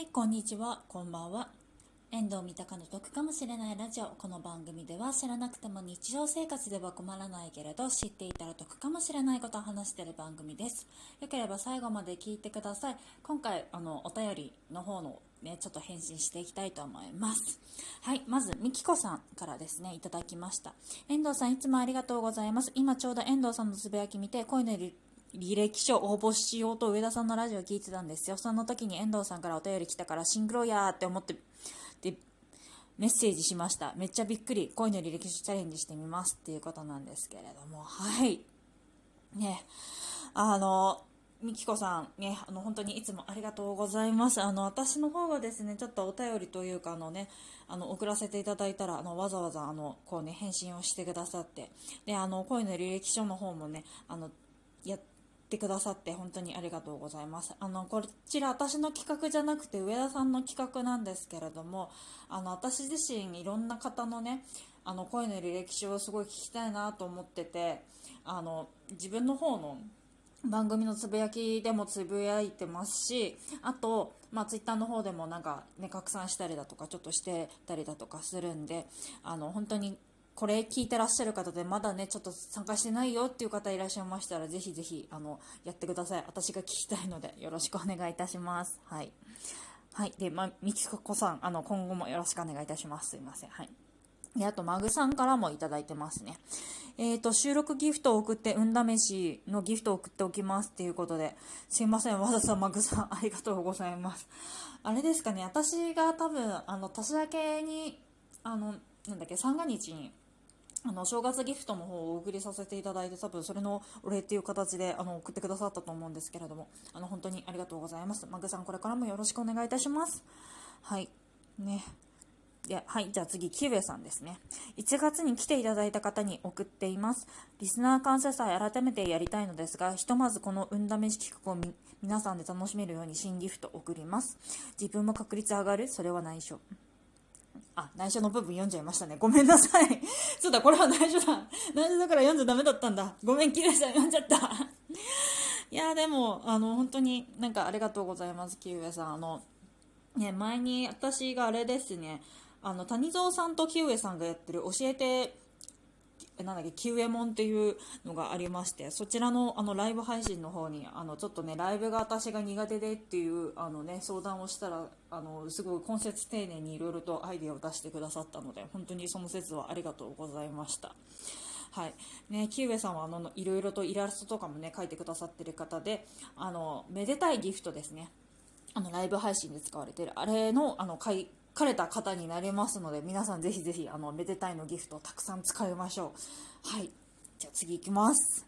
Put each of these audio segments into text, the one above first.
はい、こんにちは、こんばんは。遠藤三鷹の得かもしれないラジオ。この番組では知らなくても日常生活では困らないけれど知っていたら得かもしれないことを話している番組です。よければ最後まで聞いてください。今回、あの、お便りの方のね、ちょっと返信していきたいと思います。はい、まず、みきこさんからですね、いただきました。遠藤さん、いつもありがとうございます。今ちょうど遠藤さんのつぶやき見て、恋の履歴書応募しようと上田さんのラジオ聞いてたんですよ。その時に遠藤さんからお便り来たからシンクロやーって思って、で、メッセージしました。めっちゃびっくり。恋の履歴書チャレンジしてみますっていうことなんですけれども、はい。ね、あの、みきこさん、ね、あの、本当にいつもありがとうございます。あの、私の方がですね、ちょっとお便りというか、あのね、あの、送らせていただいたら、あの、わざわざ、あの、こうね、返信をしてくださって、で、あの、恋の履歴書の方もね、あの、やっててくださって本当にありがとうございます。あの、こちら私の企画じゃなくて上田さんの企画なんですけれども、あの、私自身いろんな方のね、あの、恋の履歴書をすごい聞きたいなと思ってて、あの、自分の方の番組のつぶやきでもつぶやいてますし、あと、まあ、ツイッターの方でもなんかね、拡散したりだとか、ちょっとしてたりだとかするんで、あの、本当にこれ聞いてらっしゃる方でまだねちょっと参加してないよっていう方いらっしゃいましたらぜひぜひあのやってください。私が聞きたいのでよろしくお願いいたします。はい。はい。でまあみきこさんあの今後もよろしくお願いいたします。すいません。はい。であとマグさんからもいただいてますね。えーと収録ギフトを送って運試しのギフトを送っておきますっていうことで。すいませんわざわざマグさんありがとうございます。あれですかね私が多分あの年明けにあのなんだっけ三が日にあの正月ギフトの方をお送りさせていただいて多分それのお礼っていう形であの送ってくださったと思うんですけれどもあの本当にありがとうございますマグさんこれからもよろしくお願いいたしますはいねではい、じゃあ次、キウエさんですね。1月に来ていただいた方に送っています。リスナー感謝祭改めてやりたいのですが、ひとまずこの運試し企画を皆さんで楽しめるように新ギフト送ります。自分も確率上がるそれは内緒。あ、内緒の部分読んじゃいましたね。ごめんなさい。そうだ、これは内緒だ。内緒だから読んじゃダメだったんだ。ごめん、キウエさん読んじゃった。いや、でも、あの、本当になんかありがとうございます、キウエさん。あの、ね、前に私があれですね、あの、谷蔵さんとキウエさんがやってる教えて、なんだっけ、キウエモンっていうのがありまして、そちらのあのライブ配信の方に、あの、ちょっとね、ライブが私が苦手でっていう、あのね、相談をしたら、あの、すごい根節丁寧にいろいろとアイデアを出してくださったので、本当にその説はありがとうございました。はい。ね、キウエさんは、あの、いろいろとイラストとかもね、描いてくださってる方で、あの、めでたいギフトですね。あの、ライブ配信で使われてる、あれの、あの、かれた方になりますので、皆さんぜひぜひ、あの、めでたいのギフトをたくさん使いましょう。はい。じゃあ次行きます。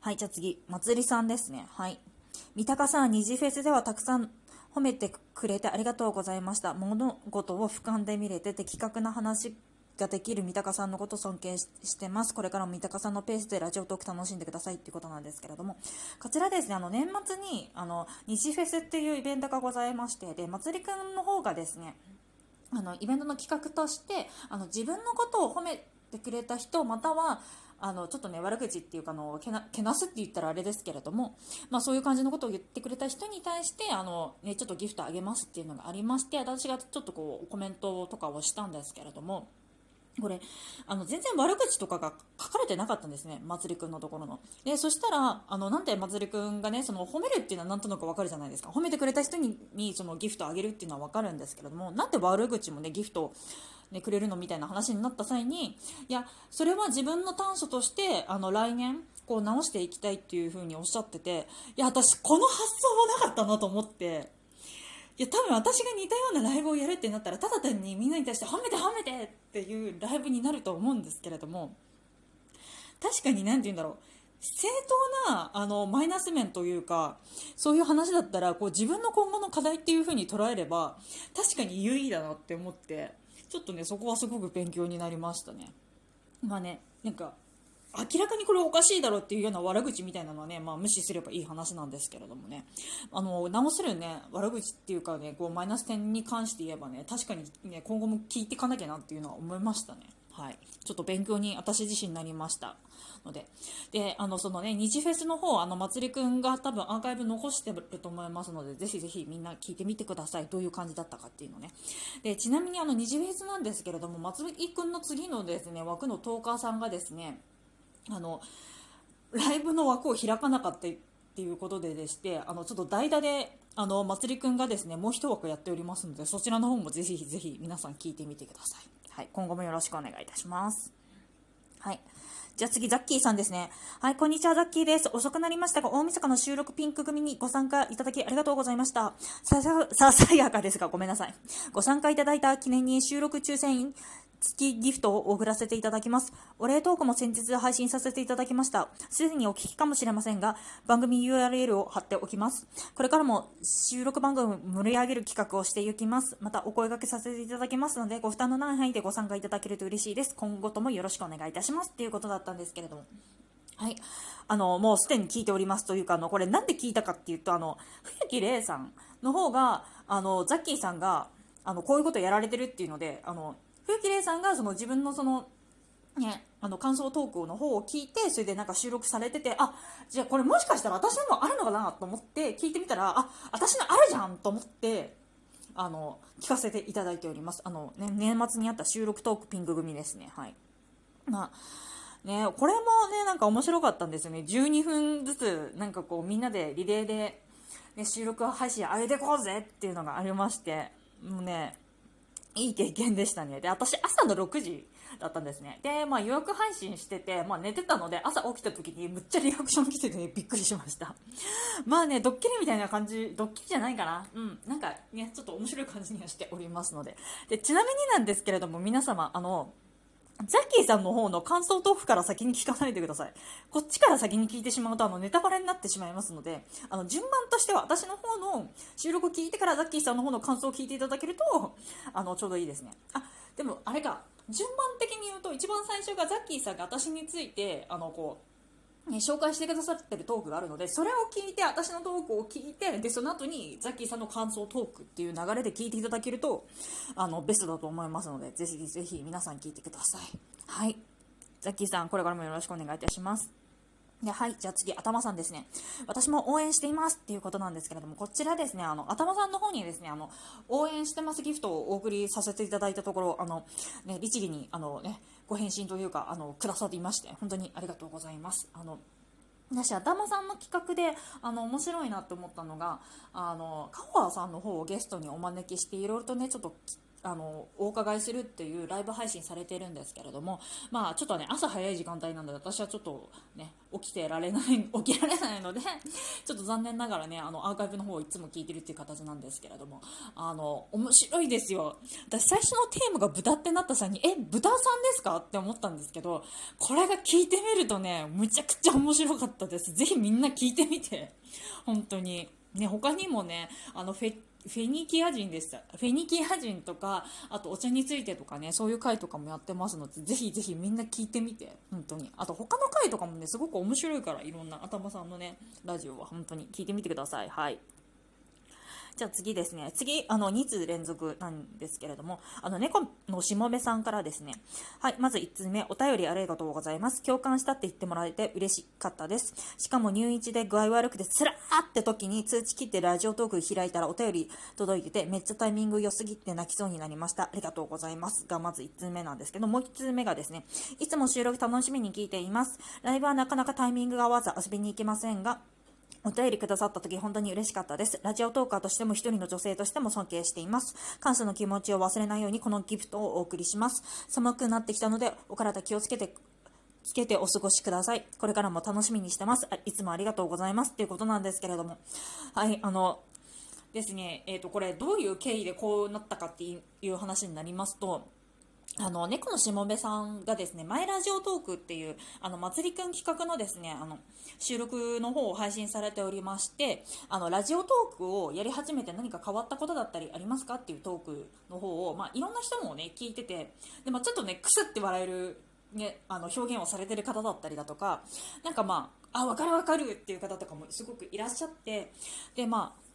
はい、じゃあ次、まつりさんですね。はい。三鷹さん、二次フェスではたくさん褒めてくれてありがとうございました。物事を俯瞰で見れて的確な話ができる三鷹さんのこと尊敬してます。これからも三鷹さんのペースでラジオトーク楽しんでくださいっていうことなんですけれども、こちらですね、あの、年末に、あの、日フェスっていうイベントがございまして、で、まつりくんの方がですね、あの、イベントの企画として、あの、自分のことを褒めてくれた人、または、あの、ちょっとね、悪口っていうかあの、けな、けなすって言ったらあれですけれども、まあそういう感じのことを言ってくれた人に対して、あの、ね、ちょっとギフトあげますっていうのがありまして、私がちょっとこう、コメントとかをしたんですけれども、これ、あの、全然悪口とかが書かれてなかったんですね。まつりくんのところの。で、そしたら、あの、なんでまつりくんがね、その、褒めるっていうのはなんとなくわかるじゃないですか。褒めてくれた人に、にその、ギフトをあげるっていうのはわかるんですけれども、なんで悪口もね、ギフトね、くれるのみたいな話になった際に、いや、それは自分の短所として、あの、来年、こう直していきたいっていう風におっしゃってて、いや、私、この発想もなかったなと思って、いや、多分私が似たようなライブをやるってなったら、ただ単にみんなに対して褒めて褒めてっていうライブになると思うんですけれども、確かに何て言うんだろう。正当な、あの、マイナス面というか、そういう話だったら、こう自分の今後の課題っていう風に捉えれば、確かに有意義だなって思って、ちょっとね、そこはすごく勉強になりましたね。まあね、なんか、明らかにこれおかしいだろうっていうような悪口みたいなのはね、まあ無視すればいい話なんですけれどもね。あの、直せるね、悪口っていうかね、こうマイナス点に関して言えばね、確かにね、今後も聞いていかなきゃなっていうのは思いましたね。はい。ちょっと勉強に私自身になりました。ので。で、あの、そのね、日フェスの方、あの、まつりくんが多分アーカイブ残してると思いますので、ぜひぜひみんな聞いてみてください。どういう感じだったかっていうのね。で、ちなみにあの、日フェスなんですけれども、まつりくんの次のですね、枠のトーカーさんがですね、あの、ライブの枠を開かなかったっていうことででして、あの、ちょっと代打で、あの、まつりくんがですね、もう一枠やっておりますので、そちらの方もぜひぜひ皆さん聞いてみてください。はい、今後もよろしくお願いいたします。はい。じゃあ次、ザッキーさんですね。はい、こんにちは、ザッキーです。遅くなりましたが、大晦日の収録ピンク組にご参加いただきありがとうございました。ささ、ささやかですが、ごめんなさい。ご参加いただいた記念に収録抽選月ギフトを送らせていただきます。お礼トークも先日配信させていただきました。すでにお聞きかもしれませんが、番組 URL を貼っておきます。これからも収録番組を盛り上げる企画をしていきます。またお声掛けさせていただきますので、ご負担のない範囲でご参加いただけると嬉しいです。今後ともよろしくお願いいたします。っていうことだったたんですけれども。はい。あの、もうすでに聞いておりますというか、あの、これなんで聞いたかっていうと、あの、冬木玲さんの方が、あの、ザッキーさんが、あの、こういうことやられてるっていうので、あの、冬木玲さんがその自分のその、ね、あの感想投稿の方を聞いて、それでなんか収録されてて、あ、じゃあこれもしかしたら私のもあるのかなと思って聞いてみたら、あ、私のあるじゃんと思って、あの、聞かせていただいております。あの、ね、年末にあった収録トークピング組ですね。はい。まあ、ね、これもね、なんか面白かったんですよね。12分ずつ、なんかこう、みんなでリレーで、ね、収録配信上げてこうぜっていうのがありまして、もうね、いい経験でしたね。で、私朝の6時だったんですね。で、まあ予約配信してて、まあ寝てたので朝起きた時にむっちゃリアクション来ててね、びっくりしました。まあね、ドッキリみたいな感じ、ドッキリじゃないかな。うん。なんかね、ちょっと面白い感じにはしておりますので。で、ちなみになんですけれども、皆様、あの、ザッキーさんの方の感想トークから先に聞かないでください。こっちから先に聞いてしまうと、あの、ネタバレになってしまいますので、あの、順番としては、私の方の収録を聞いてからザッキーさんの方の感想を聞いていただけると、あの、ちょうどいいですね。あ、でも、あれか、順番的に言うと、一番最初がザッキーさんが私について、あの、こう、紹介してくださってるトークがあるのでそれを聞いて私のトークを聞いてでその後にザッキーさんの感想トークっていう流れで聞いていただけるとあのベストだと思いますのでぜひぜひ皆さん聞いてください。はい。ザッキーさんこれからもよろしくお願いいたします。ではい、じゃあ次、頭さんですね。私も応援していますっていうことなんですけれども、こちらですね、あの、頭さんの方にですね、あの、応援してますギフトをお送りさせていただいたところ、あの、ね、律儀に、あのね、ご返信というか、あの、くださっていまして、本当にありがとうございます。あの、私、頭さんの企画で、あの、面白いなって思ったのが、あの、カホアさんの方をゲストにお招きして、いろいろとね、ちょっとあのお伺いするっていうライブ配信されてるんですけれども、まあ、ちょっとね朝早い時間帯なので私はちょっと、ね、起きてられない 起きられないのでちょっと残念ながらねあのアーカイブの方をいつも聞いてるっていう形なんですけれどもあの面白いですよ。私最初のテーマが豚ってなった際にえ豚さんですか？って思ったんですけどこれが聞いてみるとねむちゃくちゃ面白かったです。ぜひみんな聞いてみて。本当に。ね他にもねあのフェフェニキア人でした。フェニキア人とか、あとお茶についてとかね、そういう回とかもやってますので、ぜひぜひみんな聞いてみて、本当に。あと他の回とかもね、すごく面白いから、いろんな頭さんのね、ラジオは本当に聞いてみてください。はい。じゃあ次ですね。次、あの、2通連続なんですけれども、あの、猫のしもべさんからですね。はい、まず1通目、お便りありがとうございます。共感したって言ってもらえて嬉しかったです。しかも入院で具合悪くて、つらーって時に通知切ってラジオトーク開いたらお便り届いてて、めっちゃタイミング良すぎて泣きそうになりました。ありがとうございます。が、まず1通目なんですけど、もう1通目がですね、いつも収録楽しみに聞いています。ライブはなかなかタイミングが合わず遊びに行けませんが、お便りくださった時本当に嬉しかったです。ラジオトーカーとしても一人の女性としても尊敬しています。感謝の気持ちを忘れないようにこのギフトをお送りします。寒くなってきたのでお体気をつけてつけてお過ごしください。これからも楽しみにしてます。いつもありがとうございます。っていうことなんですけれども。はい、あの、ですね、えっ、ー、と、これどういう経緯でこうなったかっていう話になりますと、あの、猫のしもべさんがですね、マイラジオトークっていう、あの、まつりくん企画のですね、あの、収録の方を配信されておりまして、あの、ラジオトークをやり始めて何か変わったことだったりありますかっていうトークの方を、まあ、いろんな人もね、聞いてて、で、まあ、ちょっとね、くすって笑える、ね、あの、表現をされてる方だったりだとか、なんかまあ、あ、わかるわかるっていう方とかもすごくいらっしゃって、で、まあ、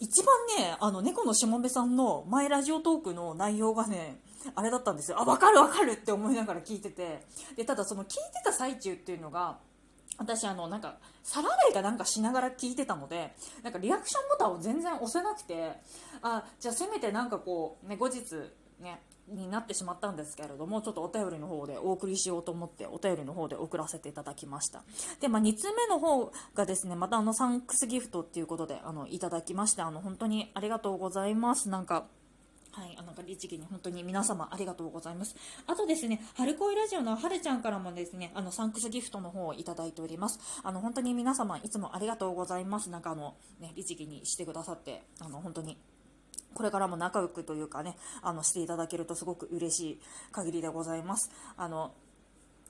一番ね、あの、猫のしもべさんのマイラジオトークの内容がね、あれだったんですよ。あ分かる分かるって思いながら聞いてて。でただその聞いてた最中っていうのが私あのなんかサラレイがなんかしながら聞いてたのでなんかリアクションボタンを全然押せなくてあじゃあせめてなんかこうね後日ねになってしまったんですけれどもちょっとお便りの方でお送りしようと思ってお便りの方で送らせていただきました。で、まあ、2通目の方がですねまたあのサンクスギフトっていうことであのいただきましてあの本当にありがとうございます。なんかはい、あなんか律儀に本当に皆様ありがとうございます。あとですね、春恋ラジオのはるちゃんからもですね、あのサンクスギフトの方をいただいております。あの本当に皆様いつもありがとうございます。なんかあのね律儀にしてくださってあの本当にこれからも仲良くというかね、あのしていただけるとすごく嬉しい限りでございます。あの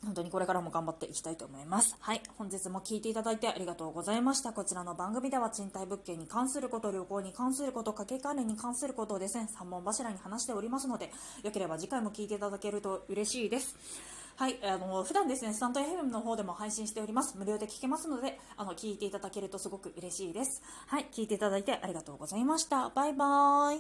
本当にこれからも頑張っていきたいと思います。はい。本日も聞いていただいてありがとうございました。こちらの番組では賃貸物件に関すること、旅行に関すること、家計管理に関することをですね、3本柱に話しておりますので、よければ次回も聞いていただけると嬉しいです。はい、あの普段ですね、スタンド FM の方でも配信しております。無料で聞けますので、あの聞いていただけるとすごく嬉しいです。はい、聞いていただいてありがとうございました。バイバーイ。